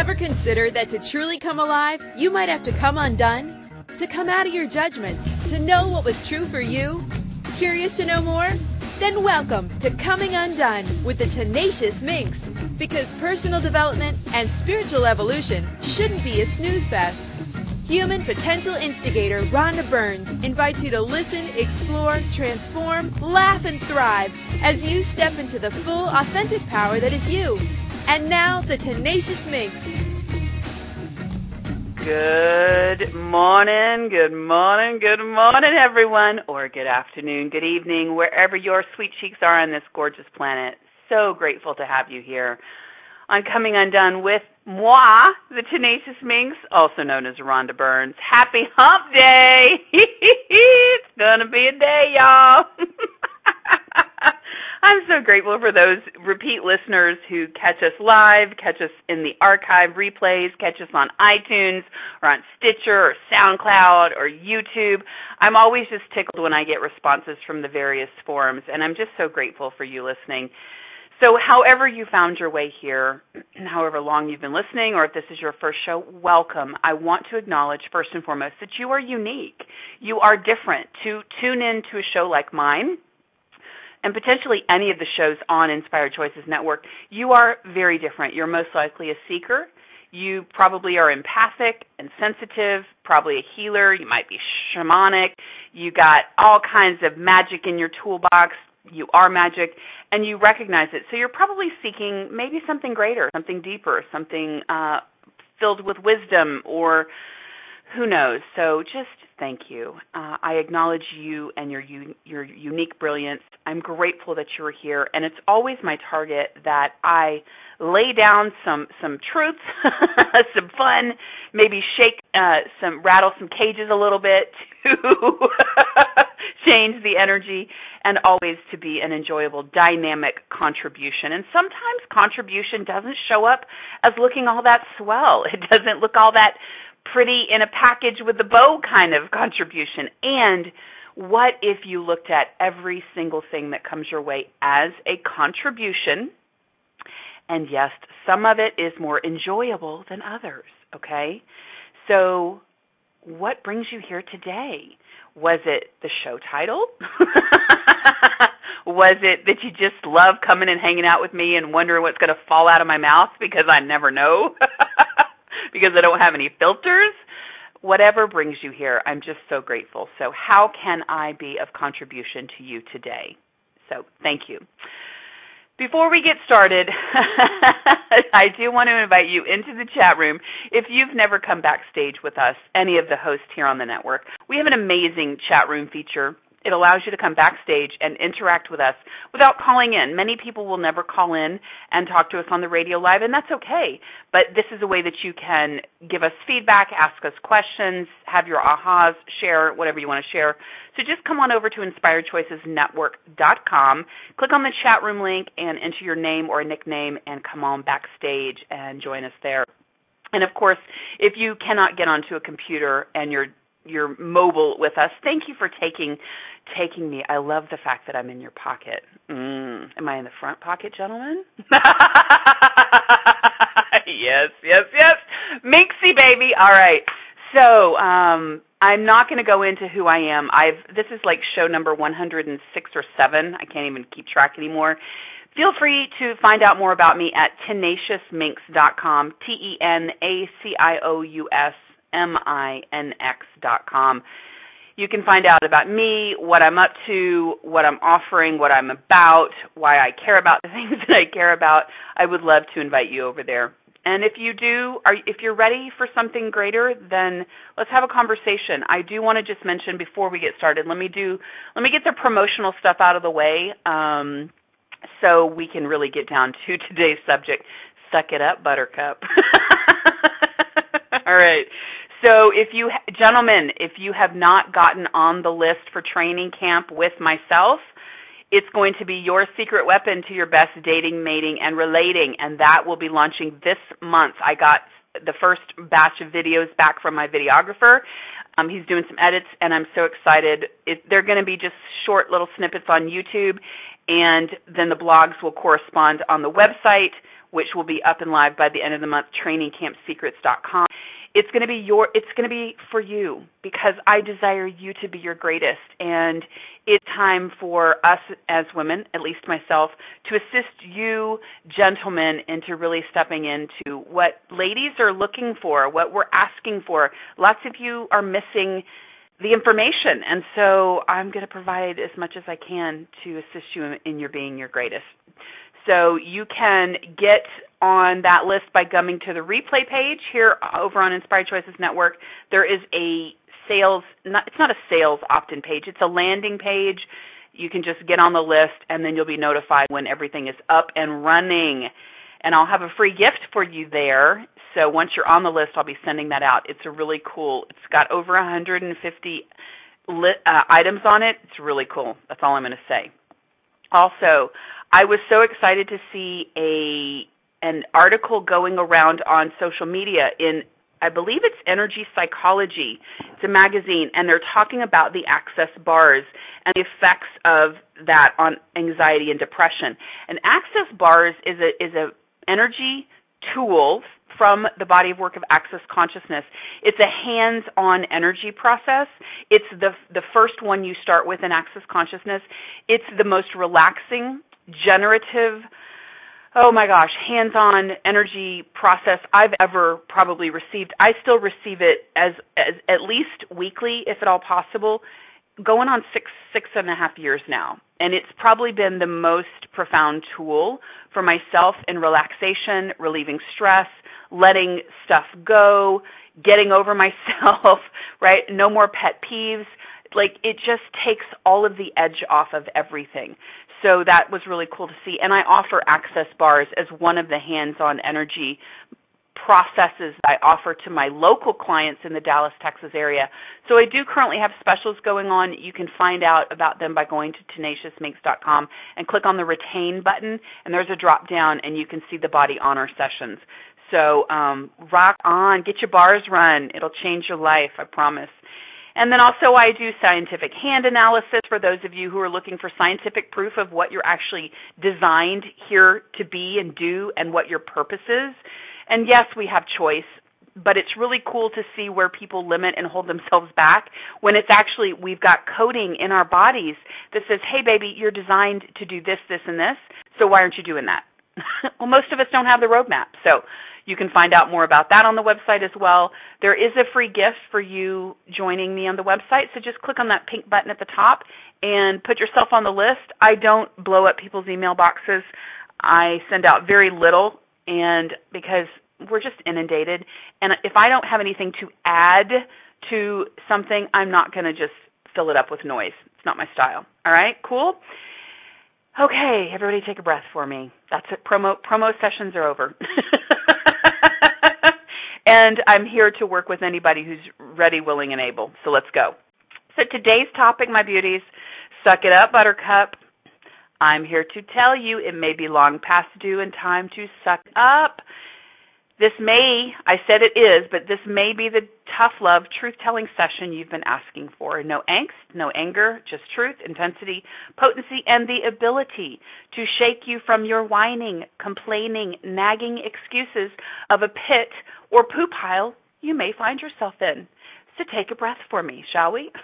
Ever consider that to truly come alive, you might have to come undone? To come out of your judgment, to know what was true for you? Curious to know more? Then welcome to Coming Undone with the Tenacious Minx. Because personal development and spiritual evolution shouldn't be a snooze fest. Human potential instigator Rhonda Burns invites you to listen, explore, transform, laugh, and thrive as you step into the full, authentic power that is you. And now, the Tenacious Minx. Good morning, good morning, good morning, everyone, or good afternoon, good evening, wherever your sweet cheeks are on this gorgeous planet. So grateful to have you here on Coming Undone with moi, the Tenacious Minx, also known as Rhonda Burns. Happy Hump Day! it's gonna be a day, y'all. I'm so grateful for those repeat listeners who catch us live, catch us in the archive replays, catch us on iTunes or on Stitcher or SoundCloud or YouTube. I'm always just tickled when I get responses from the various forums, and I'm just so grateful for you listening. So, however you found your way here, however long you've been listening, or if this is your first show, welcome. I want to acknowledge first and foremost that you are unique. You are different. To tune in to a show like mine, and potentially any of the shows on Inspired Choices Network, you are very different. You're most likely a seeker. You probably are empathic and sensitive, probably a healer. You might be shamanic. You got all kinds of magic in your toolbox you are magic and you recognize it. So you're probably seeking maybe something greater, something deeper, something uh, filled with wisdom or who knows. So just thank you. Uh, I acknowledge you and your your unique brilliance. I'm grateful that you are here, and it's always my target that I lay down some some truths, some fun, maybe shake uh, some rattle some cages a little bit to change the energy, and always to be an enjoyable, dynamic contribution. And sometimes contribution doesn't show up as looking all that swell. It doesn't look all that pretty in a package with a bow kind of contribution. And what if you looked at every single thing that comes your way as a contribution? And yes, some of it is more enjoyable than others, okay? So, what brings you here today? Was it the show title? Was it that you just love coming and hanging out with me and wondering what's going to fall out of my mouth because I never know? because I don't have any filters? Whatever brings you here, I'm just so grateful. So, how can I be of contribution to you today? So, thank you. Before we get started, I do want to invite you into the chat room. If you've never come backstage with us, any of the hosts here on the network, we have an amazing chat room feature it allows you to come backstage and interact with us without calling in. Many people will never call in and talk to us on the radio live, and that's okay. But this is a way that you can give us feedback, ask us questions, have your ahas, share whatever you want to share. So just come on over to inspiredchoicesnetwork.com, click on the chat room link, and enter your name or nickname, and come on backstage and join us there. And of course, if you cannot get onto a computer and you're you're mobile with us. Thank you for taking taking me. I love the fact that I'm in your pocket. Mm. Am I in the front pocket, gentlemen? yes, yes, yes. Minxie baby. All right. So, um I'm not going to go into who I am. I've this is like show number 106 or 7. I can't even keep track anymore. Feel free to find out more about me at tenaciousminx.com. T E N A C I O U S M-I-N-X dot com. You can find out about me, what I'm up to, what I'm offering, what I'm about, why I care about the things that I care about. I would love to invite you over there. And if you do, are, if you're ready for something greater, then let's have a conversation. I do want to just mention before we get started. Let me do, let me get the promotional stuff out of the way, um, so we can really get down to today's subject. Suck it up, Buttercup. All right. So if you gentlemen, if you have not gotten on the list for training camp with myself, it's going to be your secret weapon to your best dating, mating, and relating, and that will be launching this month. I got the first batch of videos back from my videographer. Um, he's doing some edits, and I'm so excited. It, they're going to be just short little snippets on YouTube, and then the blogs will correspond on the website which will be up and live by the end of the month, trainingcampsecrets.com. It's going to be your it's going to be for you because I desire you to be your greatest and it's time for us as women, at least myself, to assist you gentlemen into really stepping into what ladies are looking for, what we're asking for. Lots of you are missing the information. And so I'm going to provide as much as I can to assist you in, in your being your greatest. So you can get on that list by coming to the replay page here over on Inspired Choices Network. There is a sales, not, it's not a sales opt-in page. It's a landing page. You can just get on the list and then you'll be notified when everything is up and running. And I'll have a free gift for you there so once you're on the list, I'll be sending that out. It's a really cool. It's got over 150 lit, uh, items on it. It's really cool. That's all I'm going to say. Also, I was so excited to see a an article going around on social media in I believe it's Energy Psychology. It's a magazine and they're talking about the access bars and the effects of that on anxiety and depression. And access bars is a is a energy tool from the body of work of access consciousness. It's a hands-on energy process. It's the the first one you start with in access consciousness. It's the most relaxing, generative, oh my gosh, hands-on energy process I've ever probably received. I still receive it as, as at least weekly, if at all possible, going on six six and a half years now. And it's probably been the most profound tool for myself in relaxation, relieving stress, letting stuff go, getting over myself, right? No more pet peeves. Like it just takes all of the edge off of everything. So that was really cool to see. And I offer access bars as one of the hands-on energy processes I offer to my local clients in the Dallas, Texas area. So I do currently have specials going on. You can find out about them by going to tenaciousminx.com and click on the retain button and there's a drop down and you can see the body honor sessions. So um, rock on, get your bars run. It'll change your life, I promise. And then also I do scientific hand analysis for those of you who are looking for scientific proof of what you're actually designed here to be and do and what your purpose is. And yes, we have choice, but it's really cool to see where people limit and hold themselves back when it's actually we've got coding in our bodies that says, "Hey baby, you're designed to do this, this and this, so why aren't you doing that?" well, most of us don't have the roadmap. So you can find out more about that on the website as well. There is a free gift for you joining me on the website, so just click on that pink button at the top and put yourself on the list. I don't blow up people's email boxes. I send out very little and because we're just inundated and if I don't have anything to add to something, I'm not going to just fill it up with noise. It's not my style. All right? Cool. Okay, everybody take a breath for me. That's it. Promo promo sessions are over. and I'm here to work with anybody who's ready, willing, and able. So let's go. So today's topic, my beauties, suck it up, buttercup. I'm here to tell you it may be long past due and time to suck up. This may, I said it is, but this may be the tough love, truth telling session you've been asking for. No angst, no anger, just truth, intensity, potency, and the ability to shake you from your whining, complaining, nagging excuses of a pit or poo pile you may find yourself in. So take a breath for me, shall we?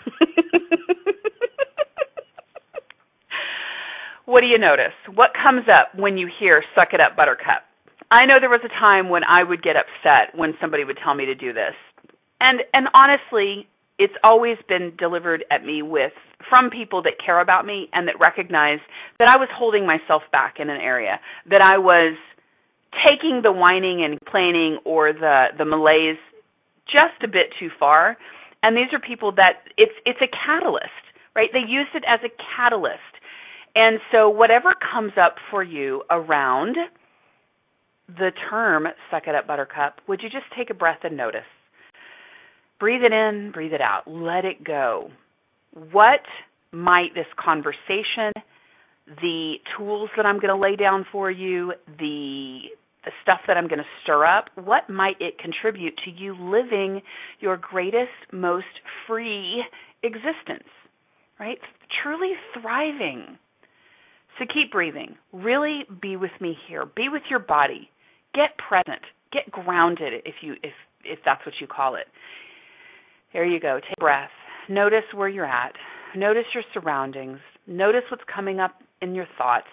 what do you notice? What comes up when you hear suck it up, buttercup? I know there was a time when I would get upset when somebody would tell me to do this. And and honestly, it's always been delivered at me with from people that care about me and that recognize that I was holding myself back in an area, that I was taking the whining and complaining or the the malaise just a bit too far. And these are people that it's it's a catalyst, right? They use it as a catalyst. And so whatever comes up for you around the term suck it up buttercup, would you just take a breath and notice? Breathe it in, breathe it out. Let it go. What might this conversation, the tools that I'm going to lay down for you, the the stuff that I'm going to stir up, what might it contribute to you living your greatest, most free existence? Right? Truly thriving. So keep breathing. Really be with me here. Be with your body. Get present. Get grounded if you if if that's what you call it. There you go. Take a breath. Notice where you're at. Notice your surroundings. Notice what's coming up in your thoughts.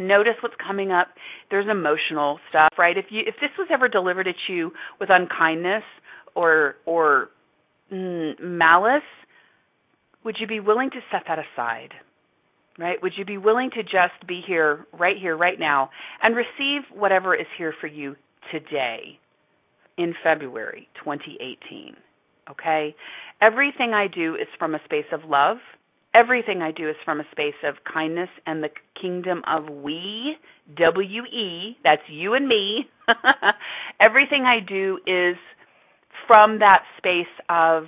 Notice what's coming up. There's emotional stuff, right? If you if this was ever delivered at you with unkindness or or mm, malice, would you be willing to set that aside? Right? Would you be willing to just be here, right here, right now, and receive whatever is here for you today in February 2018? Okay? Everything I do is from a space of love. Everything I do is from a space of kindness and the kingdom of we, W E, that's you and me. Everything I do is from that space of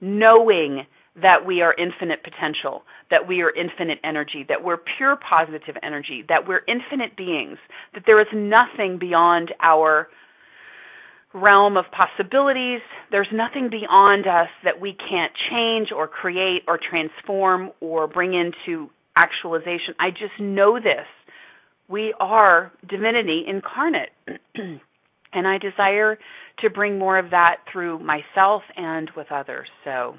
knowing that we are infinite potential, that we are infinite energy, that we're pure positive energy, that we're infinite beings, that there is nothing beyond our realm of possibilities. There's nothing beyond us that we can't change or create or transform or bring into actualization. I just know this. We are divinity incarnate. and I desire to bring more of that through myself and with others. So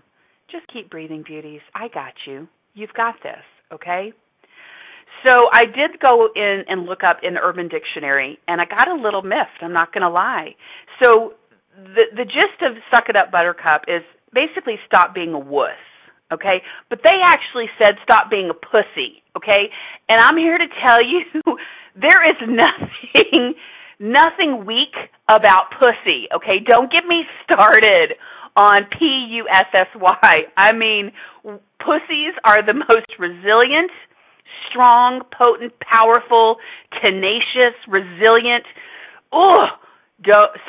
just keep breathing, beauties. I got you. You've got this, okay? So I did go in and look up in Urban Dictionary, and I got a little miffed. I'm not going to lie. So the the gist of "suck it up, Buttercup" is basically stop being a wuss. Okay, but they actually said stop being a pussy. Okay, and I'm here to tell you there is nothing nothing weak about pussy. Okay, don't get me started on P U S S Y. I mean, pussies are the most resilient strong, potent, powerful, tenacious, resilient. Ugh.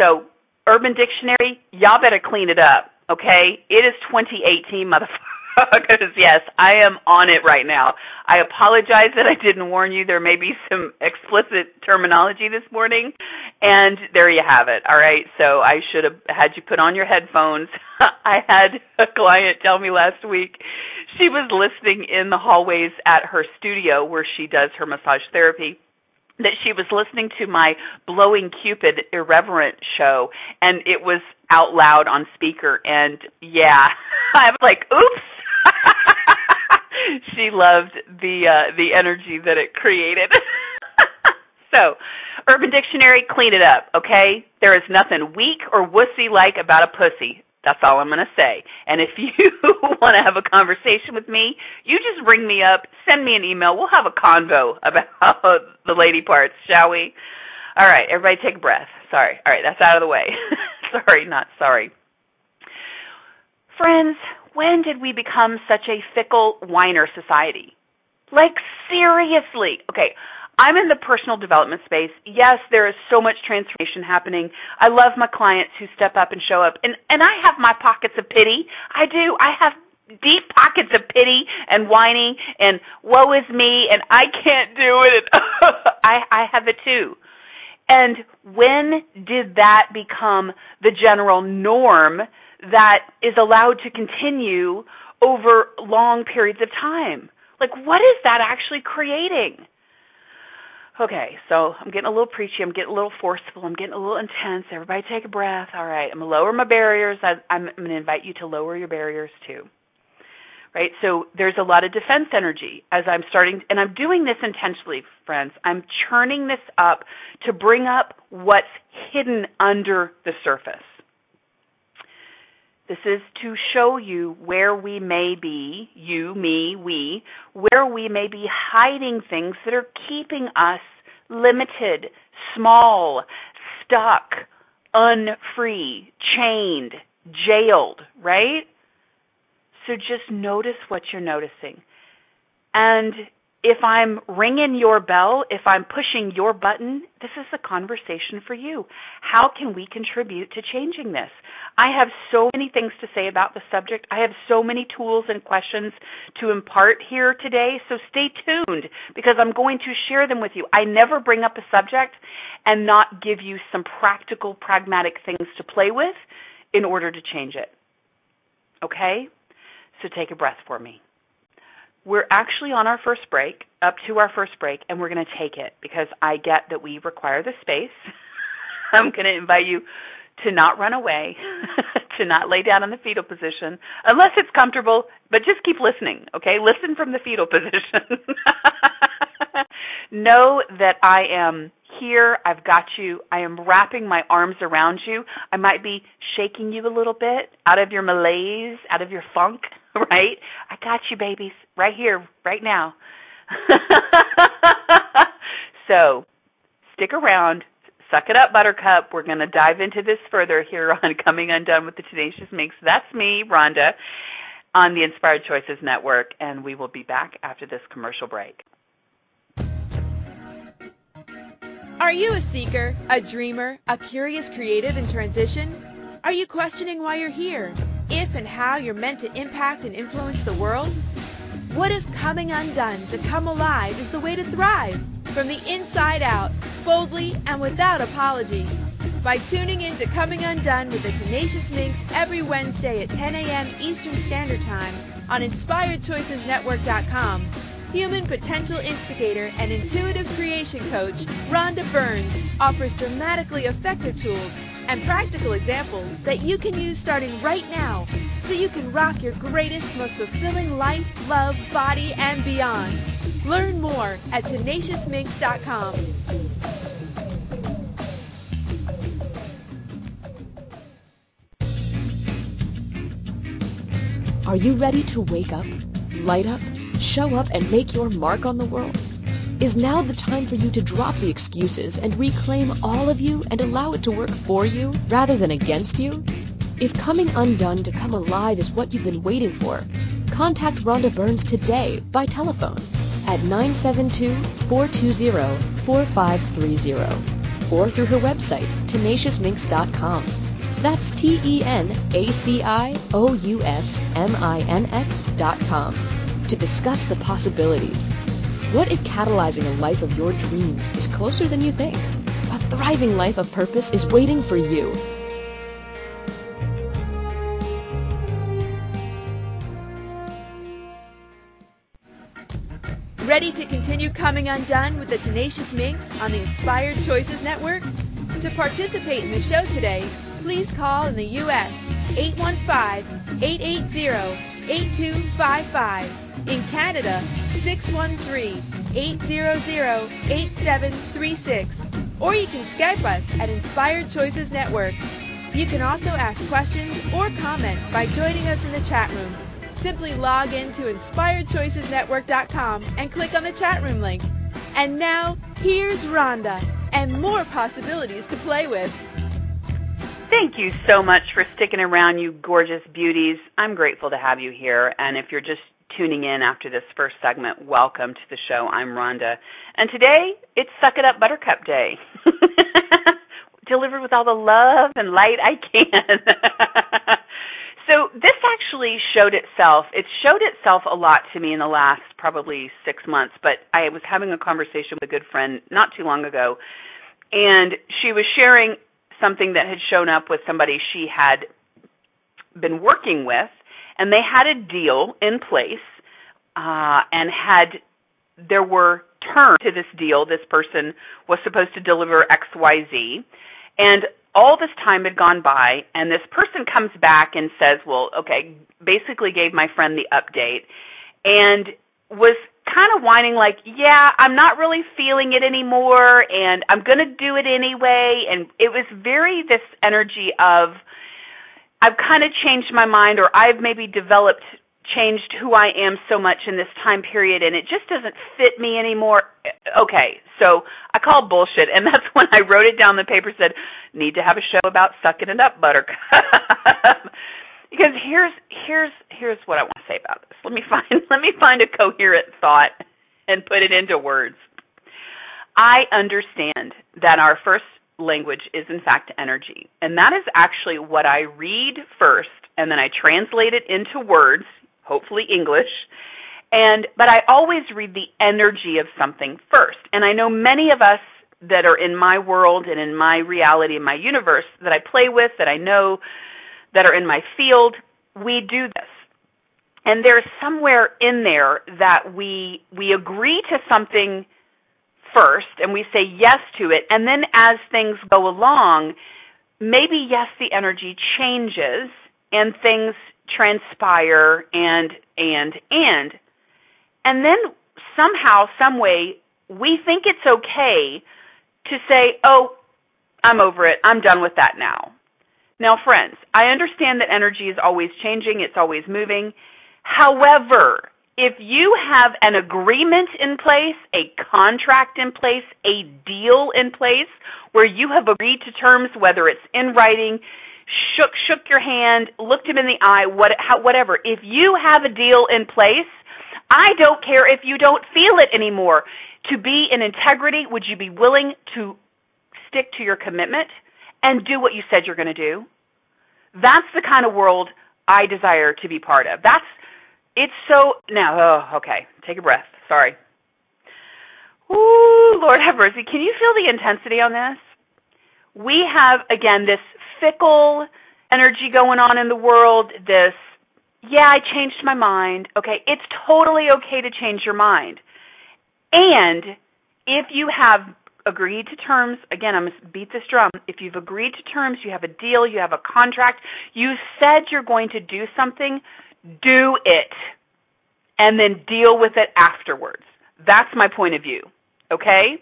So, Urban Dictionary, y'all better clean it up, okay? It is 2018, motherfucker because yes, I am on it right now. I apologize that I didn't warn you. There may be some explicit terminology this morning, and there you have it. All right, so I should have had you put on your headphones. I had a client tell me last week she was listening in the hallways at her studio where she does her massage therapy that she was listening to my blowing cupid irreverent show and it was out loud on speaker and yeah i was like oops she loved the uh the energy that it created. so, Urban Dictionary, clean it up, okay? There is nothing weak or wussy like about a pussy. That's all I'm going to say. And if you want to have a conversation with me, you just ring me up, send me an email. We'll have a convo about the lady parts, shall we? All right, everybody take a breath. Sorry. All right, that's out of the way. sorry, not sorry. Friends, when did we become such a fickle whiner society? Like seriously. Okay, I'm in the personal development space. Yes, there is so much transformation happening. I love my clients who step up and show up. And and I have my pockets of pity. I do. I have deep pockets of pity and whining and woe is me and I can't do it. I I have it too. And when did that become the general norm that is allowed to continue over long periods of time. Like, what is that actually creating? Okay, so I'm getting a little preachy. I'm getting a little forceful. I'm getting a little intense. Everybody take a breath. All right, I'm going to lower my barriers. I, I'm, I'm going to invite you to lower your barriers too. Right? So there's a lot of defense energy as I'm starting, and I'm doing this intentionally, friends. I'm churning this up to bring up what's hidden under the surface. This is to show you where we may be, you, me, we, where we may be hiding things that are keeping us limited, small, stuck, unfree, chained, jailed, right? So just notice what you're noticing. And if I'm ringing your bell, if I'm pushing your button, this is a conversation for you. How can we contribute to changing this? I have so many things to say about the subject. I have so many tools and questions to impart here today, so stay tuned because I'm going to share them with you. I never bring up a subject and not give you some practical, pragmatic things to play with in order to change it. Okay? So take a breath for me we're actually on our first break, up to our first break, and we're going to take it because I get that we require the space. I'm going to invite you to not run away, to not lay down in the fetal position, unless it's comfortable, but just keep listening, okay? Listen from the fetal position. know that I am here. I've got you. I am wrapping my arms around you. I might be shaking you a little bit out of your malaise, out of your funk, right? I got you, babies, right here, right now. so, stick around. Suck it up, Buttercup. We're going to dive into this further here on Coming Undone with the Tenacious Minx. That's me, Rhonda, on the Inspired Choices Network, and we will be back after this commercial break. Are you a seeker, a dreamer, a curious creative in transition? Are you questioning why you're here? If and how you're meant to impact and influence the world? What if coming undone to come alive is the way to thrive? From the inside out, boldly and without apology. By tuning in to Coming Undone with the Tenacious Minx every Wednesday at 10 a.m. Eastern Standard Time on InspiredChoicesNetwork.com, human potential instigator and intuitive creation coach Rhonda Burns offers dramatically effective tools and practical examples that you can use starting right now so you can rock your greatest, most fulfilling life, love, body, and beyond. Learn more at tenaciousminx.com. Are you ready to wake up, light up, show up, and make your mark on the world? Is now the time for you to drop the excuses and reclaim all of you and allow it to work for you rather than against you? If coming undone to come alive is what you've been waiting for, contact Rhonda Burns today by telephone at 972-420-4530 or through her website, tenaciousminx.com. That's T-E-N-A-C-I-O-U-S-M-I-N-X dot com to discuss the possibilities. What if catalyzing a life of your dreams is closer than you think? A thriving life of purpose is waiting for you. Ready to continue coming undone with the Tenacious Minx on the Inspired Choices Network? To participate in the show today, please call in the U.S. 815-880-8255. In Canada, 613-800-8736. Or you can Skype us at Inspired Choices Network. You can also ask questions or comment by joining us in the chat room. Simply log in to inspiredchoicesnetwork.com and click on the chat room link. And now, here's Rhonda and more possibilities to play with. Thank you so much for sticking around, you gorgeous beauties. I'm grateful to have you here. And if you're just tuning in after this first segment, welcome to the show. I'm Rhonda. And today, it's Suck It Up Buttercup Day. Delivered with all the love and light I can. So this actually showed itself. It showed itself a lot to me in the last probably six months. But I was having a conversation with a good friend not too long ago, and she was sharing something that had shown up with somebody she had been working with, and they had a deal in place, uh, and had there were terms to this deal. This person was supposed to deliver X, Y, Z, and all this time had gone by and this person comes back and says, "Well, okay, basically gave my friend the update and was kind of whining like, "Yeah, I'm not really feeling it anymore and I'm going to do it anyway." And it was very this energy of I've kind of changed my mind or I've maybe developed changed who I am so much in this time period and it just doesn't fit me anymore. Okay, so I call bullshit and that's when I wrote it down the paper said, need to have a show about sucking it up, buttercup. because here's here's here's what I want to say about this. Let me find let me find a coherent thought and put it into words. I understand that our first language is in fact energy. And that is actually what I read first and then I translate it into words hopefully English. And but I always read the energy of something first. And I know many of us that are in my world and in my reality in my universe that I play with, that I know that are in my field, we do this. And there's somewhere in there that we we agree to something first and we say yes to it, and then as things go along, maybe yes, the energy changes and things transpire and, and, and. And then somehow, some way, we think it's okay to say, oh, I'm over it. I'm done with that now. Now, friends, I understand that energy is always changing. It's always moving. However, if you have an agreement in place, a contract in place, a deal in place where you have agreed to terms, whether it's in writing, shook shook your hand, looked him in the eye, what, how, whatever. If you have a deal in place, I don't care if you don't feel it anymore. To be in integrity, would you be willing to stick to your commitment and do what you said you're going to do? That's the kind of world I desire to be part of. That's it's so now. Oh, okay. Take a breath. Sorry. Ooh, Lord have mercy. Can you feel the intensity on this? We have again this fickle energy going on in the world. This, yeah, I changed my mind. Okay, it's totally okay to change your mind. And if you have agreed to terms, again, I'm going to beat this drum. If you've agreed to terms, you have a deal, you have a contract, you said you're going to do something, do it. And then deal with it afterwards. That's my point of view. Okay?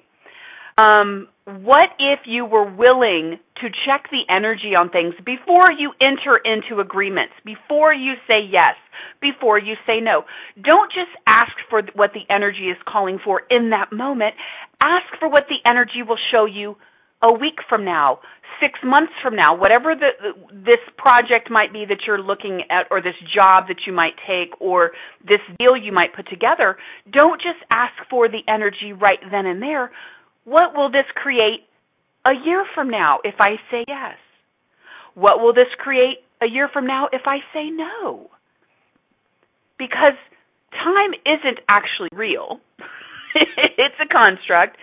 Um, what if you were willing to check the energy on things before you enter into agreements, before you say yes, before you say no? Don't just ask for what the energy is calling for in that moment. Ask for what the energy will show you a week from now, six months from now, whatever the, this project might be that you're looking at, or this job that you might take, or this deal you might put together. Don't just ask for the energy right then and there what will this create a year from now if I say yes? What will this create a year from now if I say no? Because time isn't actually real. it's a construct.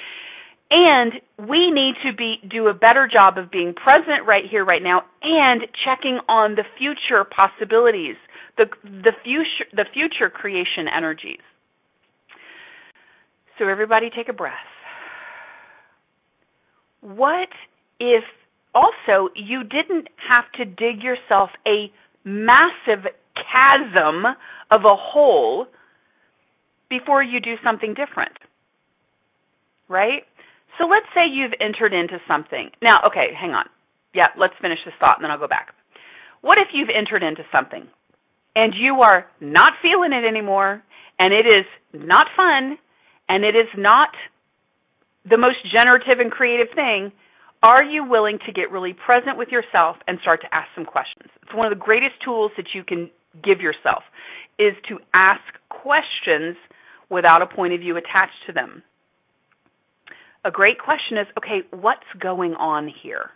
And we need to be do a better job of being present right here right now and checking on the future possibilities, the the future the future creation energies. So everybody take a breath. What if also you didn't have to dig yourself a massive chasm of a hole before you do something different? Right? So let's say you've entered into something. Now, okay, hang on. Yeah, let's finish this thought and then I'll go back. What if you've entered into something and you are not feeling it anymore and it is not fun and it is not the most generative and creative thing, are you willing to get really present with yourself and start to ask some questions? It's one of the greatest tools that you can give yourself is to ask questions without a point of view attached to them. A great question is, okay, what's going on here?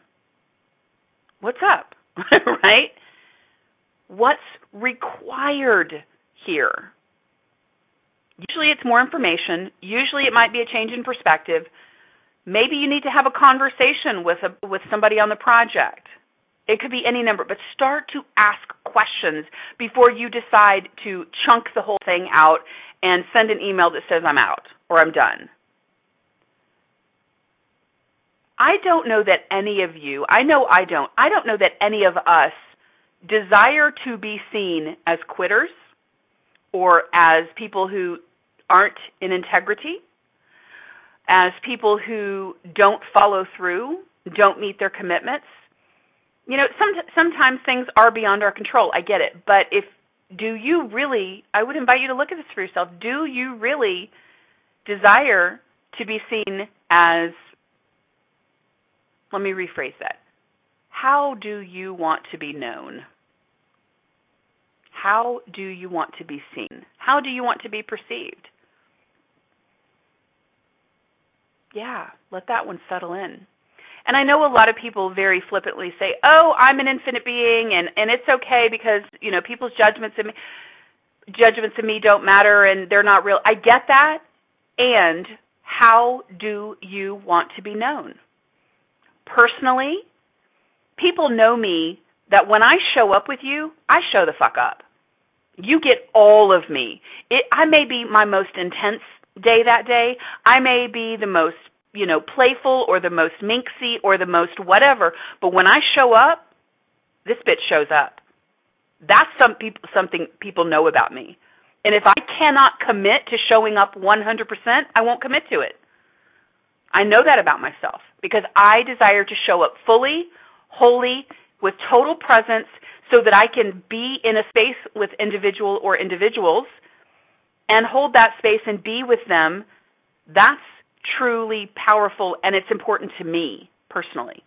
What's up? right? What's required here? Usually it's more information. Usually it might be a change in perspective. Maybe you need to have a conversation with a, with somebody on the project. It could be any number, but start to ask questions before you decide to chunk the whole thing out and send an email that says I'm out or I'm done. I don't know that any of you, I know I don't, I don't know that any of us desire to be seen as quitters or as people who aren't in integrity, as people who don't follow through, don't meet their commitments. You know, some, sometimes things are beyond our control. I get it. But if, do you really, I would invite you to look at this for yourself. Do you really desire to be seen as, let me rephrase that. How do you want to be known? How do you want to be seen? How do you want to be perceived? Yeah, let that one settle in. And I know a lot of people very flippantly say, "Oh, I'm an infinite being and and it's okay because, you know, people's judgments of me judgments of me don't matter and they're not real." I get that. And how do you want to be known? Personally, people know me that when I show up with you, I show the fuck up. You get all of me. It, I may be my most intense day that day. I may be the most, you know, playful or the most minxy or the most whatever, but when I show up, this bitch shows up. That's some people something people know about me. And if I cannot commit to showing up 100%, I won't commit to it. I know that about myself because I desire to show up fully, wholly, with total presence so that I can be in a space with individual or individuals and hold that space and be with them. That's truly powerful and it's important to me personally.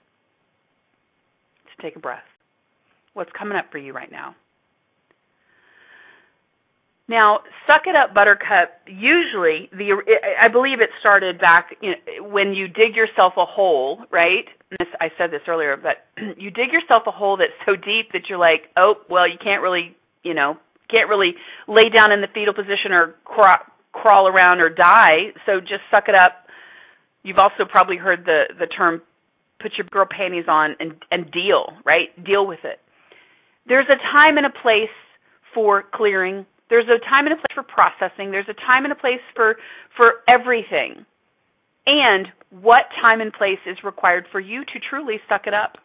So take a breath. What's coming up for you right now? Now, suck it up, Buttercup. Usually, the I believe it started back you know, when you dig yourself a hole, right? This, I said this earlier, but you dig yourself a hole that's so deep that you're like, oh, well, you can't really, you know, can't really lay down in the fetal position or crawl, crawl around or die. So just suck it up. You've also probably heard the the term "put your girl panties on" and and deal, right? Deal with it. There's a time and a place for clearing there's a time and a place for processing. There's a time and a place for for everything. And what time and place is required for you to truly suck it up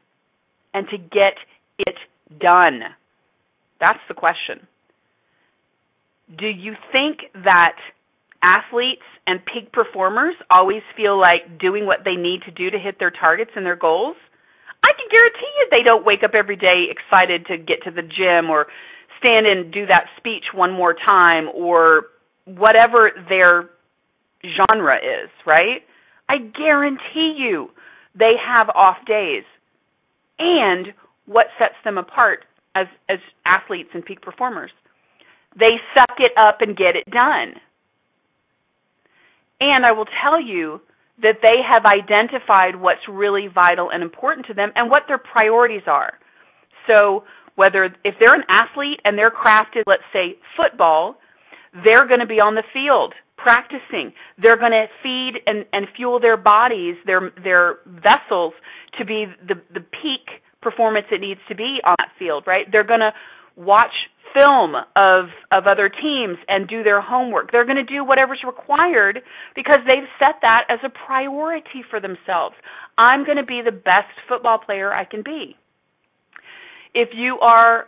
and to get it done? That's the question. Do you think that athletes and peak performers always feel like doing what they need to do to hit their targets and their goals? I can guarantee you they don't wake up every day excited to get to the gym or stand and do that speech one more time or whatever their genre is, right? I guarantee you they have off days. And what sets them apart as as athletes and peak performers? They suck it up and get it done. And I will tell you that they have identified what's really vital and important to them and what their priorities are. So whether if they're an athlete and their craft is let's say football, they're going to be on the field practicing. They're going to feed and, and fuel their bodies, their their vessels to be the the peak performance it needs to be on that field, right? They're going to watch film of of other teams and do their homework. They're going to do whatever's required because they've set that as a priority for themselves. I'm going to be the best football player I can be. If you are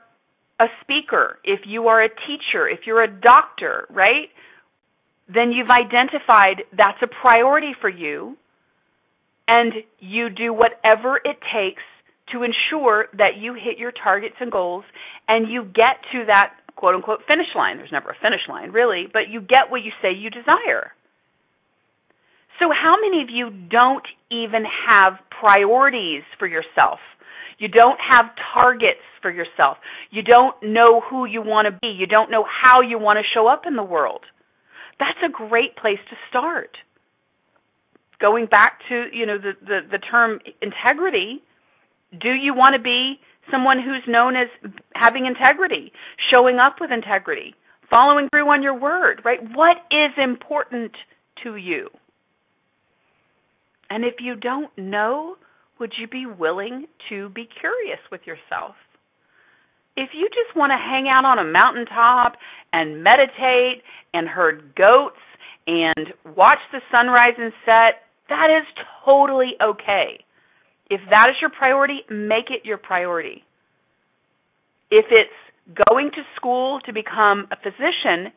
a speaker, if you are a teacher, if you're a doctor, right? Then you've identified that's a priority for you and you do whatever it takes to ensure that you hit your targets and goals and you get to that quote unquote finish line. There's never a finish line, really, but you get what you say you desire. So, how many of you don't even have priorities for yourself? You don't have targets for yourself. You don't know who you want to be. You don't know how you want to show up in the world. That's a great place to start. Going back to, you know, the, the, the term integrity, do you want to be someone who's known as having integrity, showing up with integrity, following through on your word, right? What is important to you? And if you don't know, would you be willing to be curious with yourself? If you just want to hang out on a mountaintop and meditate and herd goats and watch the sunrise and set, that is totally okay. If that is your priority, make it your priority. If it's going to school to become a physician,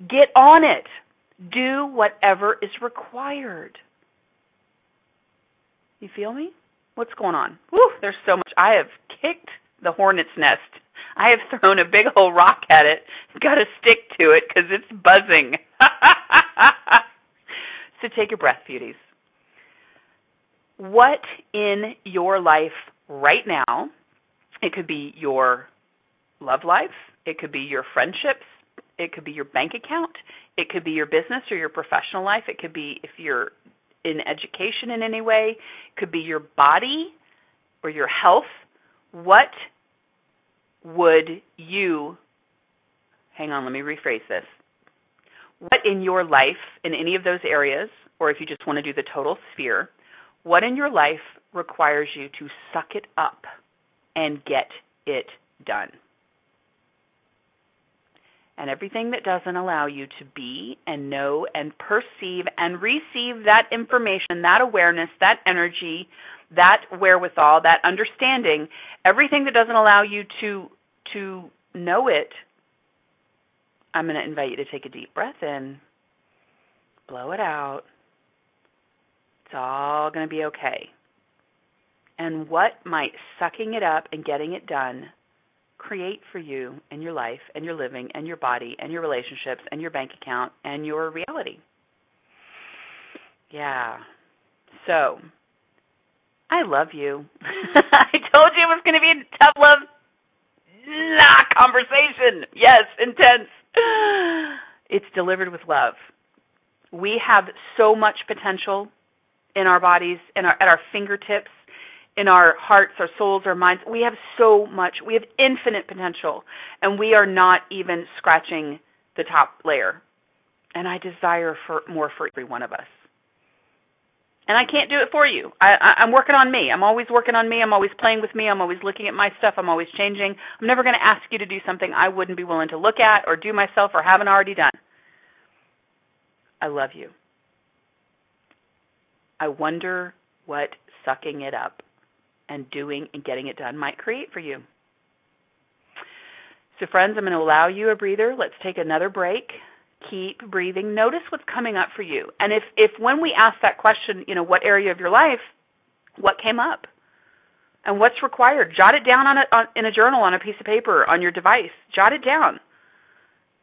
get on it. Do whatever is required. You feel me? What's going on? Whew, there's so much. I have kicked the hornet's nest. I have thrown a big old rock at it. Got to stick to it because it's buzzing. so take a breath, beauties. What in your life right now, it could be your love life, it could be your friendships, it could be your bank account, it could be your business or your professional life, it could be if you're in education in any way, it could be your body or your health. What would you, hang on, let me rephrase this. What in your life, in any of those areas, or if you just want to do the total sphere, what in your life requires you to suck it up and get it done? And everything that doesn't allow you to be and know and perceive and receive that information, that awareness, that energy, that wherewithal, that understanding, everything that doesn't allow you to to know it, I'm going to invite you to take a deep breath in, blow it out. It's all going to be okay. And what might sucking it up and getting it done create for you in your life and your living and your body and your relationships and your bank account and your reality. Yeah. So, I love you. I told you it was going to be a tough love nah, conversation. Yes, intense. It's delivered with love. We have so much potential in our bodies, our, at our fingertips in our hearts, our souls, our minds. We have so much. We have infinite potential, and we are not even scratching the top layer. And I desire for more for every one of us. And I can't do it for you. I, I, I'm working on me. I'm always working on me. I'm always playing with me. I'm always looking at my stuff. I'm always changing. I'm never going to ask you to do something I wouldn't be willing to look at or do myself or haven't already done. I love you. I wonder what sucking it up and doing and getting it done might create for you. So, friends, I'm going to allow you a breather. Let's take another break. Keep breathing. Notice what's coming up for you. And if, if when we ask that question, you know, what area of your life, what came up? And what's required? Jot it down on a, on, in a journal, on a piece of paper, on your device. Jot it down.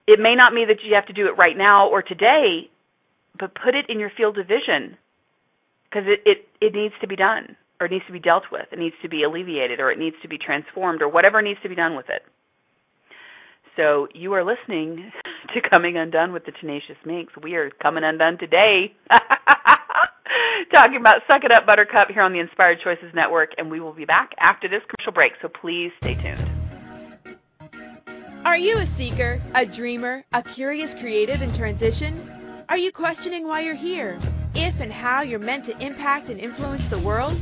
It may not mean that you have to do it right now or today, but put it in your field of vision because it, it, it needs to be done or it needs to be dealt with, it needs to be alleviated, or it needs to be transformed, or whatever needs to be done with it. So you are listening to Coming Undone with the Tenacious Minx. We are coming undone today. Talking about Suck It Up Buttercup here on the Inspired Choices Network, and we will be back after this commercial break, so please stay tuned. Are you a seeker, a dreamer, a curious creative in transition? Are you questioning why you're here? If and how you're meant to impact and influence the world?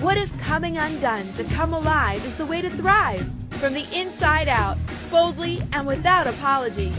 What if coming undone to come alive is the way to thrive from the inside out, boldly and without apology?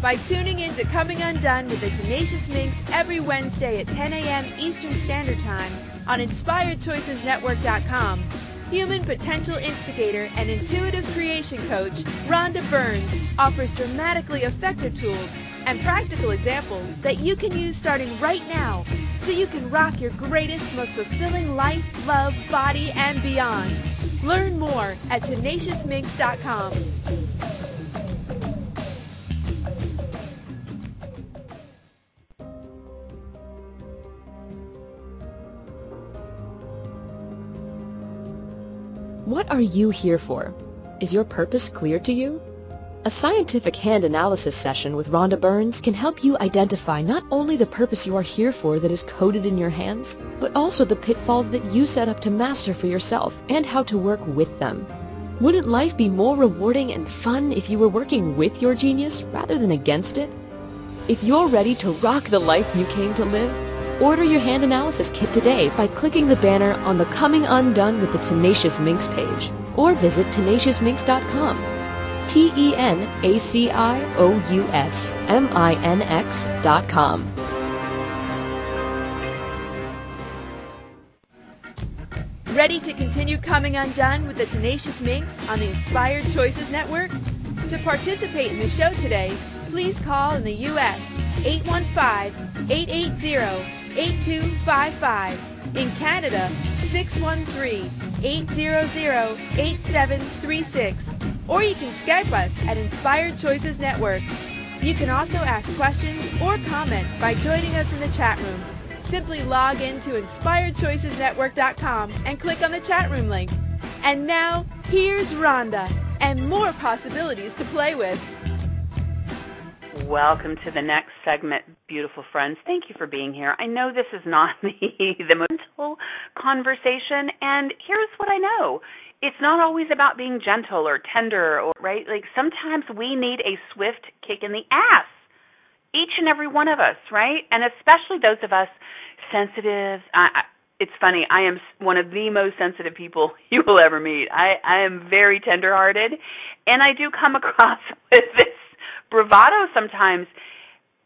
By tuning in to Coming Undone with the Tenacious Minx every Wednesday at 10 a.m. Eastern Standard Time on InspiredChoicesNetwork.com, human potential instigator and intuitive creation coach Rhonda Burns offers dramatically effective tools and practical examples that you can use starting right now so you can rock your greatest, most fulfilling life, love, body, and beyond. Learn more at tenaciousminx.com. What are you here for? Is your purpose clear to you? A scientific hand analysis session with Rhonda Burns can help you identify not only the purpose you are here for that is coded in your hands, but also the pitfalls that you set up to master for yourself and how to work with them. Wouldn't life be more rewarding and fun if you were working with your genius rather than against it? If you're ready to rock the life you came to live, order your hand analysis kit today by clicking the banner on the Coming Undone with the Tenacious Minx page or visit tenaciousminx.com. T E N A C I O U S M I N X dot com. Ready to continue coming undone with the Tenacious Minx on the Inspired Choices Network? To participate in the show today, please call in the U.S. 815-880-8255. In Canada, 613-800-8736 or you can Skype us at Inspired Choices Network. You can also ask questions or comment by joining us in the chat room. Simply log in to inspiredchoicesnetwork.com and click on the chat room link. And now, here's Rhonda and more possibilities to play with. Welcome to the next segment, beautiful friends. Thank you for being here. I know this is not the, mental conversation, and here's what I know it's not always about being gentle or tender or right like sometimes we need a swift kick in the ass each and every one of us right and especially those of us sensitive I, it's funny i am one of the most sensitive people you will ever meet i i am very tender hearted and i do come across with this bravado sometimes.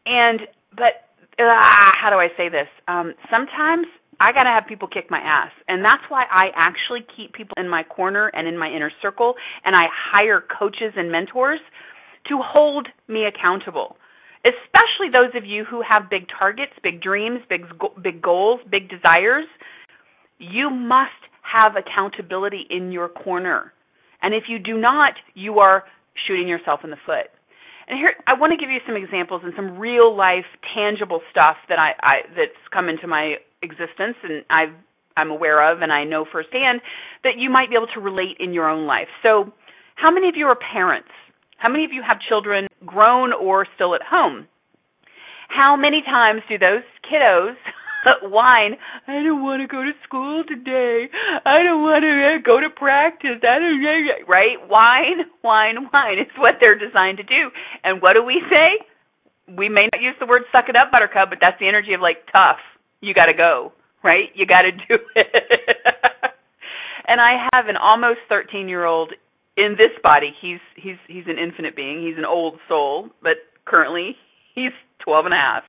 And but uh, how do I say this? Um, sometimes I got to have people kick my ass. And that's why I actually keep people in my corner and in my inner circle and I hire coaches and mentors to hold me accountable. Especially those of you who have big targets, big dreams, big big goals, big desires. You must have accountability in your corner. And if you do not, you are shooting yourself in the foot. And here, I want to give you some examples and some real life, tangible stuff that I, I that's come into my existence and I've I'm aware of and I know firsthand that you might be able to relate in your own life. So, how many of you are parents? How many of you have children grown or still at home? How many times do those kiddos whine, I don't want to go to school today. I don't want to eh, go to practice. I don't right? Whine, whine, whine. It's what they're designed to do. And what do we say? We may not use the word suck it up, buttercup, but that's the energy of like tough. You got to go, right? You got to do it. and I have an almost 13-year-old in this body. He's he's he's an infinite being. He's an old soul, but currently he's 12 and a half.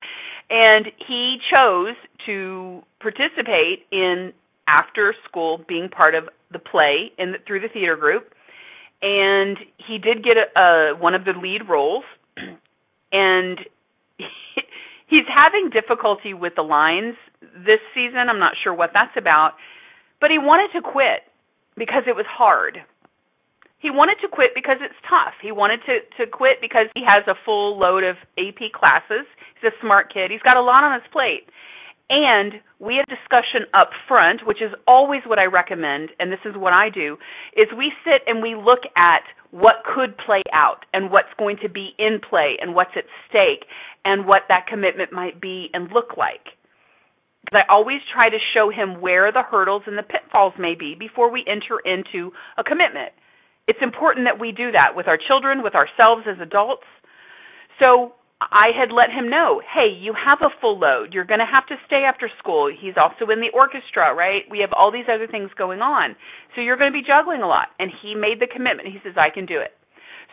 And he chose to participate in after school being part of the play in the, through the theater group. And he did get a, a one of the lead roles and he, he's having difficulty with the lines this season. I'm not sure what that's about, but he wanted to quit because it was hard. He wanted to quit because it's tough. He wanted to to quit because he has a full load of AP classes. He's a smart kid. He's got a lot on his plate. And we have discussion up front, which is always what I recommend, and this is what I do, is we sit and we look at what could play out and what's going to be in play and what's at stake and what that commitment might be and look like. Because I always try to show him where the hurdles and the pitfalls may be before we enter into a commitment. It's important that we do that with our children, with ourselves as adults. So I had let him know, hey, you have a full load. You're going to have to stay after school. He's also in the orchestra, right? We have all these other things going on. So you're going to be juggling a lot. And he made the commitment. He says, I can do it.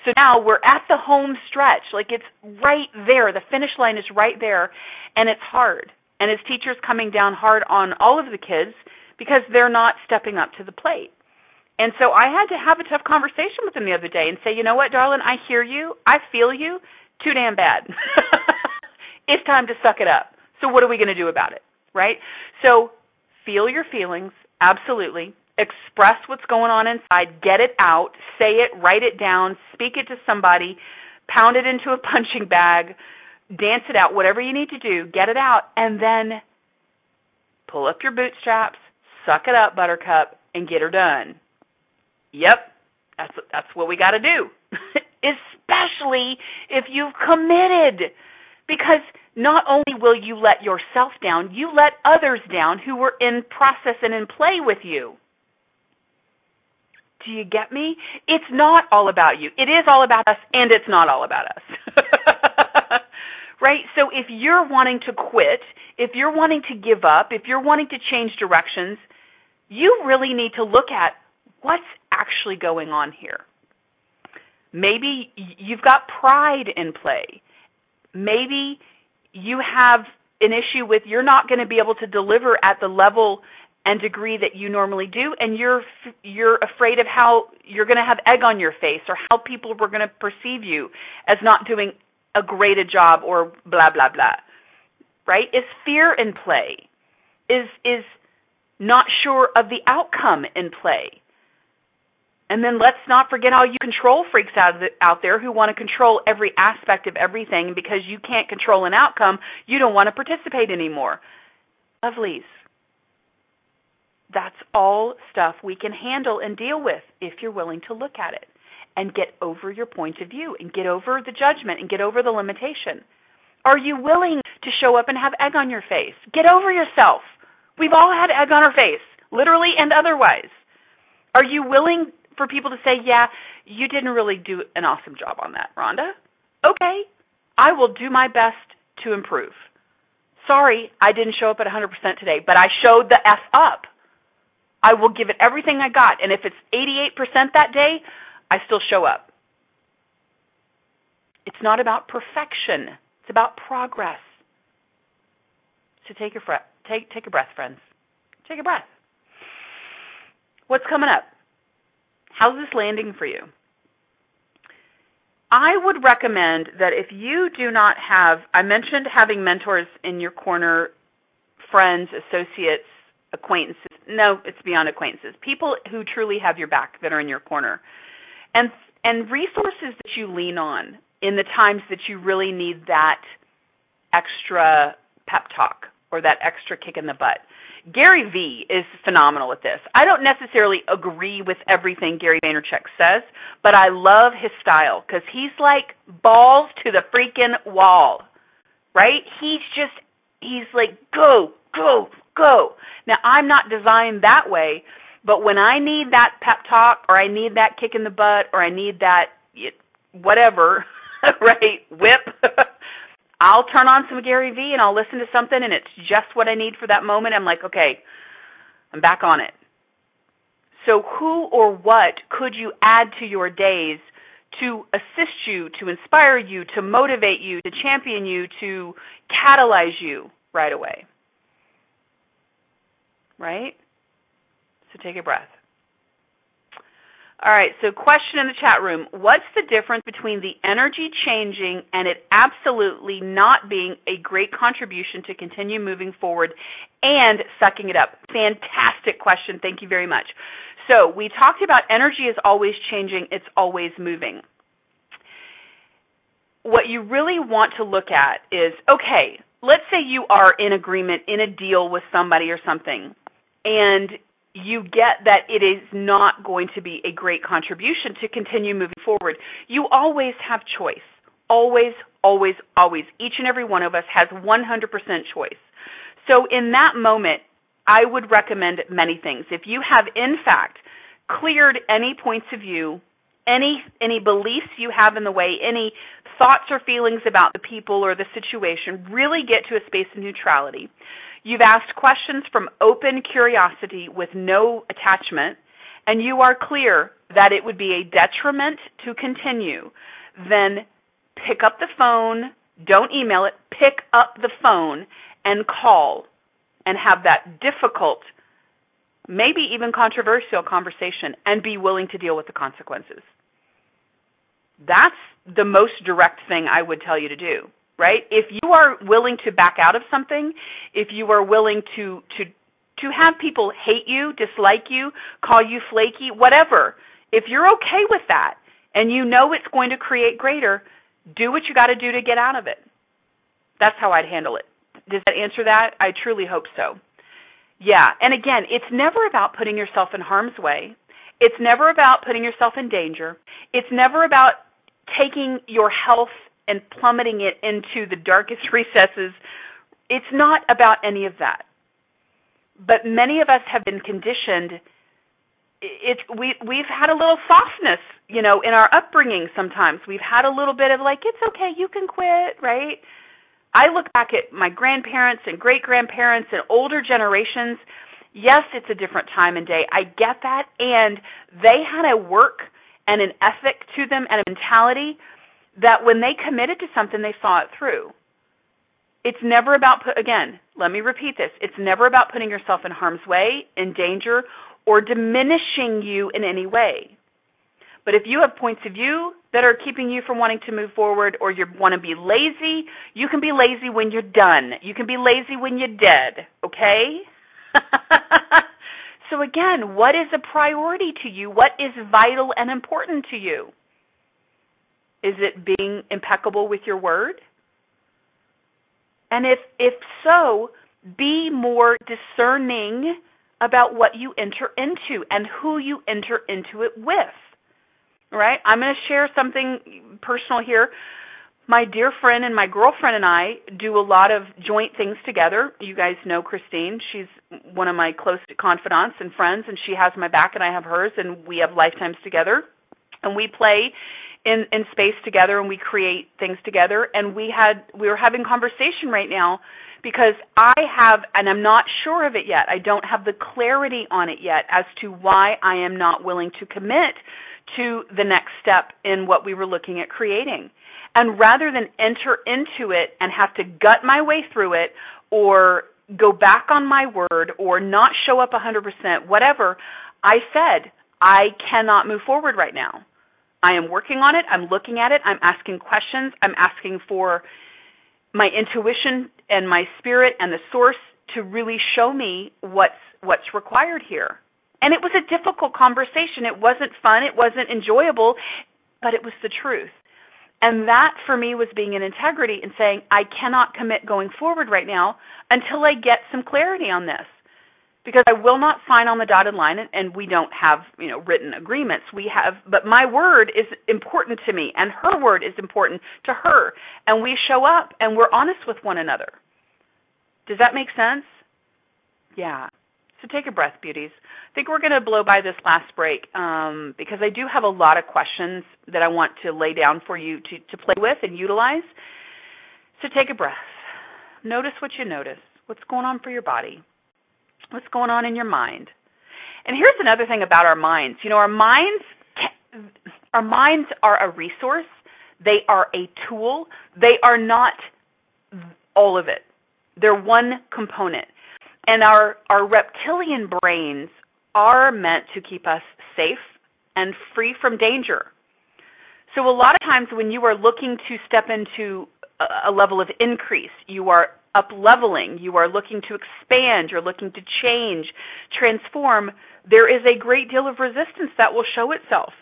So now we're at the home stretch. Like it's right there. The finish line is right there. And it's hard. And his teacher's coming down hard on all of the kids because they're not stepping up to the plate. And so I had to have a tough conversation with him the other day and say, you know what, darling, I hear you. I feel you. Too damn bad. it's time to suck it up. So what are we going to do about it? Right? So feel your feelings. Absolutely. Express what's going on inside. Get it out. Say it. Write it down. Speak it to somebody. Pound it into a punching bag. Dance it out. Whatever you need to do. Get it out. And then pull up your bootstraps. Suck it up, buttercup, and get her done. Yep, that's that's what we got to do. Especially if you've committed, because not only will you let yourself down, you let others down who were in process and in play with you. Do you get me? It's not all about you. It is all about us, and it's not all about us. right? So if you're wanting to quit, if you're wanting to give up, if you're wanting to change directions, you really need to look at what's actually going on here? Maybe you've got pride in play. Maybe you have an issue with you're not going to be able to deliver at the level and degree that you normally do and you're you're afraid of how you're going to have egg on your face or how people were going to perceive you as not doing a great a job or blah blah blah right is fear in play is is not sure of the outcome in play and then let's not forget all you control freaks out, the, out there who want to control every aspect of everything because you can't control an outcome, you don't want to participate anymore. Lovelies. That's all stuff we can handle and deal with if you're willing to look at it and get over your point of view and get over the judgment and get over the limitation. Are you willing to show up and have egg on your face? Get over yourself. We've all had egg on our face, literally and otherwise. Are you willing for people to say, yeah, you didn't really do an awesome job on that, Rhonda. Okay, I will do my best to improve. Sorry, I didn't show up at 100% today, but I showed the F up. I will give it everything I got, and if it's 88% that day, I still show up. It's not about perfection. It's about progress. So take a breath. Take take a breath, friends. Take a breath. What's coming up? How's this landing for you? I would recommend that if you do not have, I mentioned having mentors in your corner, friends, associates, acquaintances. No, it's beyond acquaintances. People who truly have your back that are in your corner. And and resources that you lean on in the times that you really need that extra pep talk or that extra kick in the butt. Gary Vee is phenomenal at this. I don't necessarily agree with everything Gary Vaynerchuk says, but I love his style because he's like balls to the freaking wall, right? He's just, he's like, go, go, go. Now, I'm not designed that way, but when I need that pep talk or I need that kick in the butt or I need that whatever, right, whip, I'll turn on some Gary Vee and I'll listen to something and it's just what I need for that moment. I'm like, okay, I'm back on it. So who or what could you add to your days to assist you, to inspire you, to motivate you, to champion you, to catalyze you right away? Right? So take a breath. All right, so question in the chat room. What's the difference between the energy changing and it absolutely not being a great contribution to continue moving forward and sucking it up? Fantastic question. Thank you very much. So, we talked about energy is always changing, it's always moving. What you really want to look at is okay, let's say you are in agreement in a deal with somebody or something, and you get that it is not going to be a great contribution to continue moving forward. You always have choice. Always, always, always. Each and every one of us has 100% choice. So in that moment, I would recommend many things. If you have in fact cleared any points of view, any any beliefs you have in the way, any thoughts or feelings about the people or the situation, really get to a space of neutrality. You've asked questions from open curiosity with no attachment, and you are clear that it would be a detriment to continue, then pick up the phone, don't email it, pick up the phone and call and have that difficult, maybe even controversial conversation and be willing to deal with the consequences. That's the most direct thing I would tell you to do right? If you are willing to back out of something, if you are willing to to to have people hate you, dislike you, call you flaky, whatever, if you're okay with that and you know it's going to create greater, do what you got to do to get out of it. That's how I'd handle it. Does that answer that? I truly hope so. Yeah, and again, it's never about putting yourself in harm's way. It's never about putting yourself in danger. It's never about taking your health and plummeting it into the darkest recesses. It's not about any of that. But many of us have been conditioned it's we we've had a little softness, you know, in our upbringing sometimes. We've had a little bit of like it's okay, you can quit, right? I look back at my grandparents and great grandparents and older generations. Yes, it's a different time and day. I get that and they had a work and an ethic to them and a mentality that when they committed to something, they saw it through. It's never about, put, again, let me repeat this. It's never about putting yourself in harm's way, in danger, or diminishing you in any way. But if you have points of view that are keeping you from wanting to move forward or you want to be lazy, you can be lazy when you're done. You can be lazy when you're dead, okay? so again, what is a priority to you? What is vital and important to you? Is it being impeccable with your word? And if if so, be more discerning about what you enter into and who you enter into it with. All right? I'm going to share something personal here. My dear friend and my girlfriend and I do a lot of joint things together. You guys know Christine. She's one of my close confidants and friends, and she has my back and I have hers, and we have lifetimes together. And we play in in space together and we create things together and we had we were having conversation right now because I have and I'm not sure of it yet. I don't have the clarity on it yet as to why I am not willing to commit to the next step in what we were looking at creating. And rather than enter into it and have to gut my way through it or go back on my word or not show up 100%, whatever, I said, I cannot move forward right now. I am working on it. I'm looking at it. I'm asking questions. I'm asking for my intuition and my spirit and the source to really show me what's what's required here. And it was a difficult conversation. It wasn't fun. It wasn't enjoyable, but it was the truth. And that for me was being in integrity and saying, I cannot commit going forward right now until I get some clarity on this. Because I will not sign on the dotted line and, and we don't have, you know, written agreements. We have but my word is important to me and her word is important to her. And we show up and we're honest with one another. Does that make sense? Yeah. So take a breath, beauties. I think we're going to blow by this last break um, because I do have a lot of questions that I want to lay down for you to, to play with and utilize. So take a breath. Notice what you notice. What's going on for your body? What's going on in your mind? And here's another thing about our minds. You know, our minds our minds are a resource. They are a tool. They are not all of it. They're one component. And our, our reptilian brains are meant to keep us safe and free from danger. So a lot of times when you are looking to step into a level of increase, you are up leveling, you are looking to expand, you're looking to change, transform, there is a great deal of resistance that will show itself.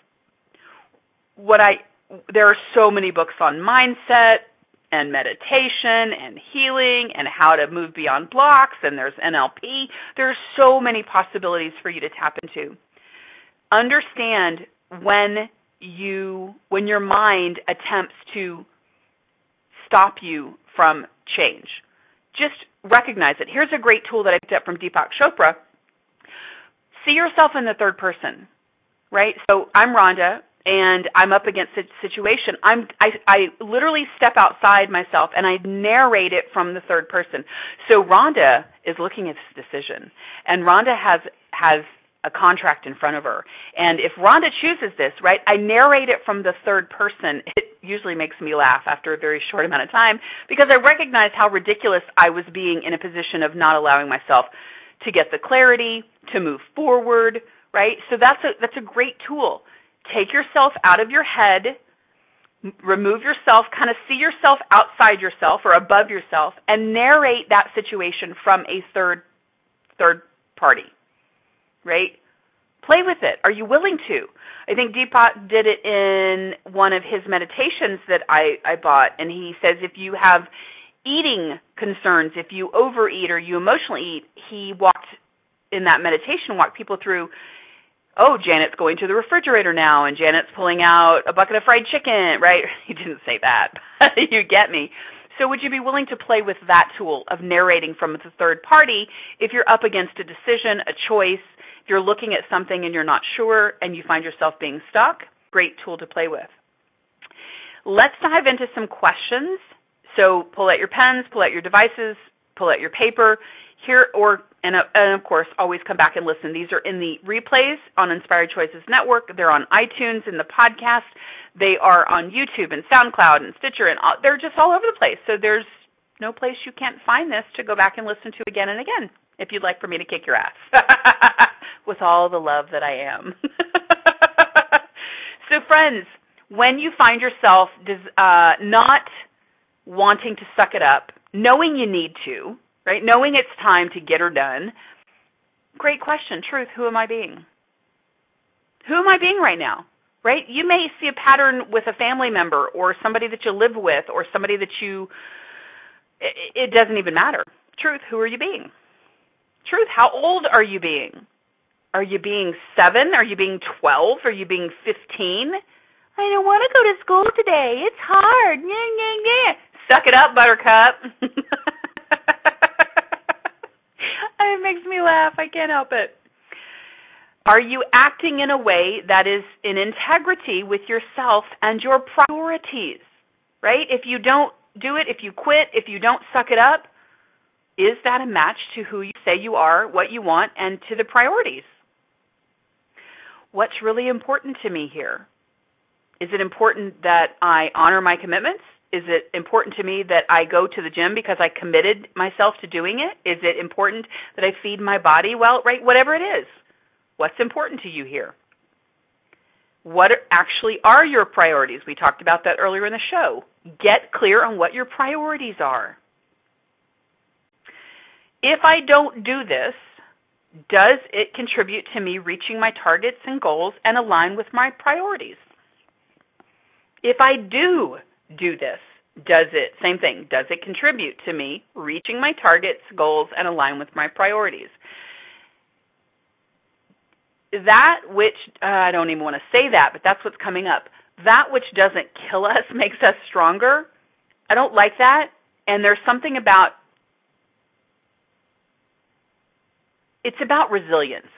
What I there are so many books on mindset, and meditation and healing and how to move beyond blocks and there's NLP. There's so many possibilities for you to tap into. Understand when you when your mind attempts to stop you from change. Just recognize it. Here's a great tool that I picked up from Deepak Chopra. See yourself in the third person, right? So I'm Rhonda and I'm up against a situation, I'm I I literally step outside myself and I narrate it from the third person. So Rhonda is looking at this decision, and Rhonda has has a contract in front of her. And if Rhonda chooses this, right, I narrate it from the third person. It usually makes me laugh after a very short amount of time because I recognize how ridiculous I was being in a position of not allowing myself to get the clarity, to move forward, right? So that's a that's a great tool take yourself out of your head, remove yourself, kind of see yourself outside yourself or above yourself, and narrate that situation from a third third party. Right? Play with it. Are you willing to? I think Deepak did it in one of his meditations that I, I bought, and he says if you have eating concerns, if you overeat or you emotionally eat, he walked in that meditation, walked people through oh, Janet's going to the refrigerator now and Janet's pulling out a bucket of fried chicken, right? He didn't say that, but you get me. So would you be willing to play with that tool of narrating from the third party if you're up against a decision, a choice, you're looking at something and you're not sure and you find yourself being stuck? Great tool to play with. Let's dive into some questions. So pull out your pens, pull out your devices, pull out your paper here or and, uh, and of course always come back and listen these are in the replays on inspired choices network they're on itunes in the podcast they are on youtube and soundcloud and stitcher and all, they're just all over the place so there's no place you can't find this to go back and listen to again and again if you'd like for me to kick your ass with all the love that i am so friends when you find yourself uh, not wanting to suck it up knowing you need to right? Knowing it's time to get her done. Great question. Truth, who am I being? Who am I being right now? Right? You may see a pattern with a family member or somebody that you live with or somebody that you it, doesn't even matter. Truth, who are you being? Truth, how old are you being? Are you being 7? Are you being 12? Are you being 15? I don't want to go to school today. It's hard. Yeah, yeah, yeah. Suck it up, buttercup. it makes me laugh. I can't help it. Are you acting in a way that is in integrity with yourself and your priorities? Right? If you don't do it, if you quit, if you don't suck it up, is that a match to who you say you are, what you want, and to the priorities? What's really important to me here? Is it important that I honor my commitments? Is it important to me that I go to the gym because I committed myself to doing it? Is it important that I feed my body well? Right? Whatever it is. What's important to you here? What actually are your priorities? We talked about that earlier in the show. Get clear on what your priorities are. If I don't do this, does it contribute to me reaching my targets and goals and align with my priorities? If I do do this, does it, same thing, does it contribute to me reaching my targets, goals, and align with my priorities? That which, uh, I don't even want to say that, but that's what's coming up. That which doesn't kill us makes us stronger. I don't like that. And there's something about, it's about resilience.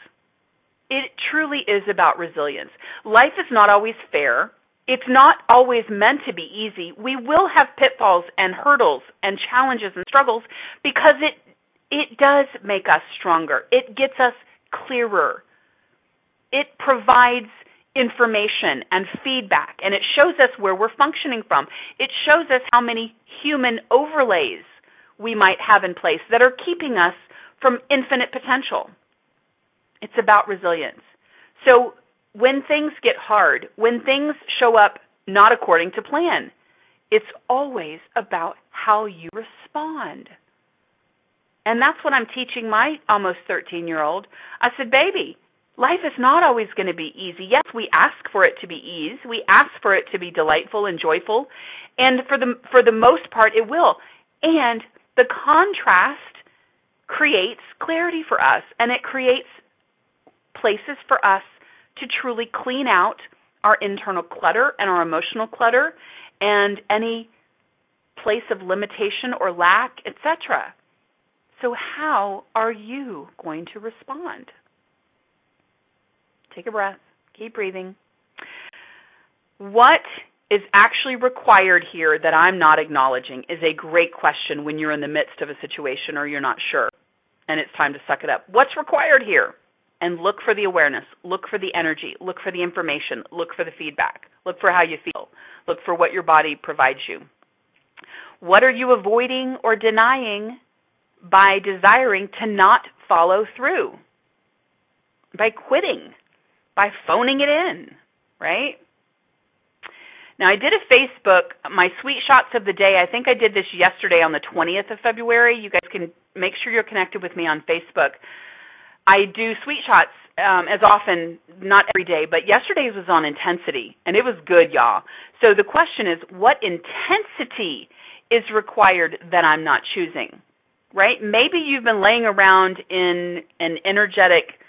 It truly is about resilience. Life is not always fair it's not always meant to be easy. We will have pitfalls and hurdles and challenges and struggles because it it does make us stronger. It gets us clearer. It provides information and feedback and it shows us where we're functioning from. It shows us how many human overlays we might have in place that are keeping us from infinite potential. It's about resilience. So when things get hard, when things show up not according to plan, it's always about how you respond. And that's what I'm teaching my almost 13 year old. I said, baby, life is not always going to be easy. Yes, we ask for it to be ease. We ask for it to be delightful and joyful. And for the, for the most part, it will. And the contrast creates clarity for us and it creates places for us to truly clean out our internal clutter and our emotional clutter and any place of limitation or lack, etc. So, how are you going to respond? Take a breath, keep breathing. What is actually required here that I'm not acknowledging is a great question when you're in the midst of a situation or you're not sure and it's time to suck it up. What's required here? and look for the awareness, look for the energy, look for the information, look for the feedback, look for how you feel, look for what your body provides you. What are you avoiding or denying by desiring to not follow through? By quitting, by phoning it in, right? Now, I did a Facebook, my sweet shots of the day. I think I did this yesterday on the 20th of February. You guys can make sure you're connected with me on Facebook. I do sweet shots um, as often, not every day, but yesterday's was on intensity, and it was good, y'all. So the question is, what intensity is required that I'm not choosing? Right? Maybe you've been laying around in an energetic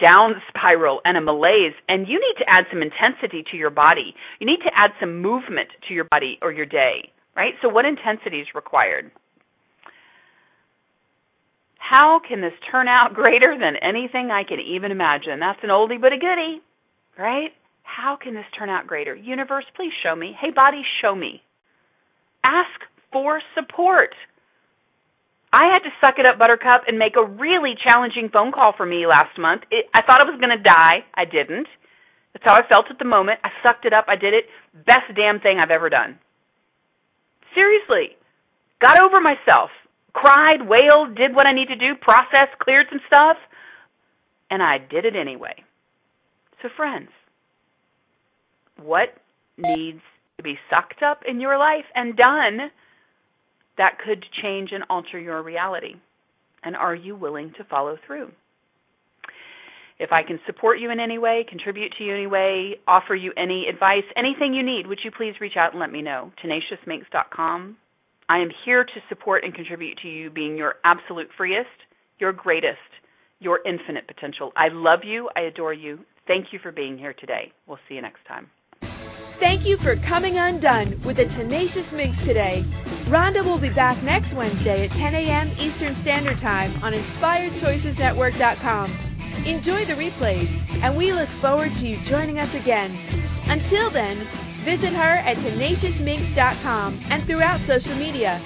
down spiral and a malaise, and you need to add some intensity to your body. You need to add some movement to your body or your day, right? So, what intensity is required? How can this turn out greater than anything I can even imagine? That's an oldie but a goodie, right? How can this turn out greater? Universe, please show me. Hey, body, show me. Ask for support. I had to suck it up, Buttercup, and make a really challenging phone call for me last month. It, I thought I was going to die. I didn't. That's how I felt at the moment. I sucked it up. I did it. Best damn thing I've ever done. Seriously. Got over myself cried, wailed, did what I need to do, processed, cleared some stuff, and I did it anyway. So, friends, what needs to be sucked up in your life and done that could change and alter your reality? And are you willing to follow through? If I can support you in any way, contribute to you in any way, offer you any advice, anything you need, would you please reach out and let me know? TenaciousMinx.com I am here to support and contribute to you being your absolute freest, your greatest, your infinite potential. I love you. I adore you. Thank you for being here today. We'll see you next time. Thank you for coming undone with the Tenacious Minx today. Rhonda will be back next Wednesday at 10 a.m. Eastern Standard Time on InspiredChoicesNetwork.com. Enjoy the replays, and we look forward to you joining us again. Until then, Visit her at tenaciousminx.com and throughout social media.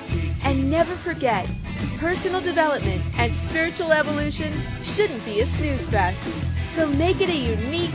And never forget, personal development and spiritual evolution shouldn't be a snooze fest. So make it a unique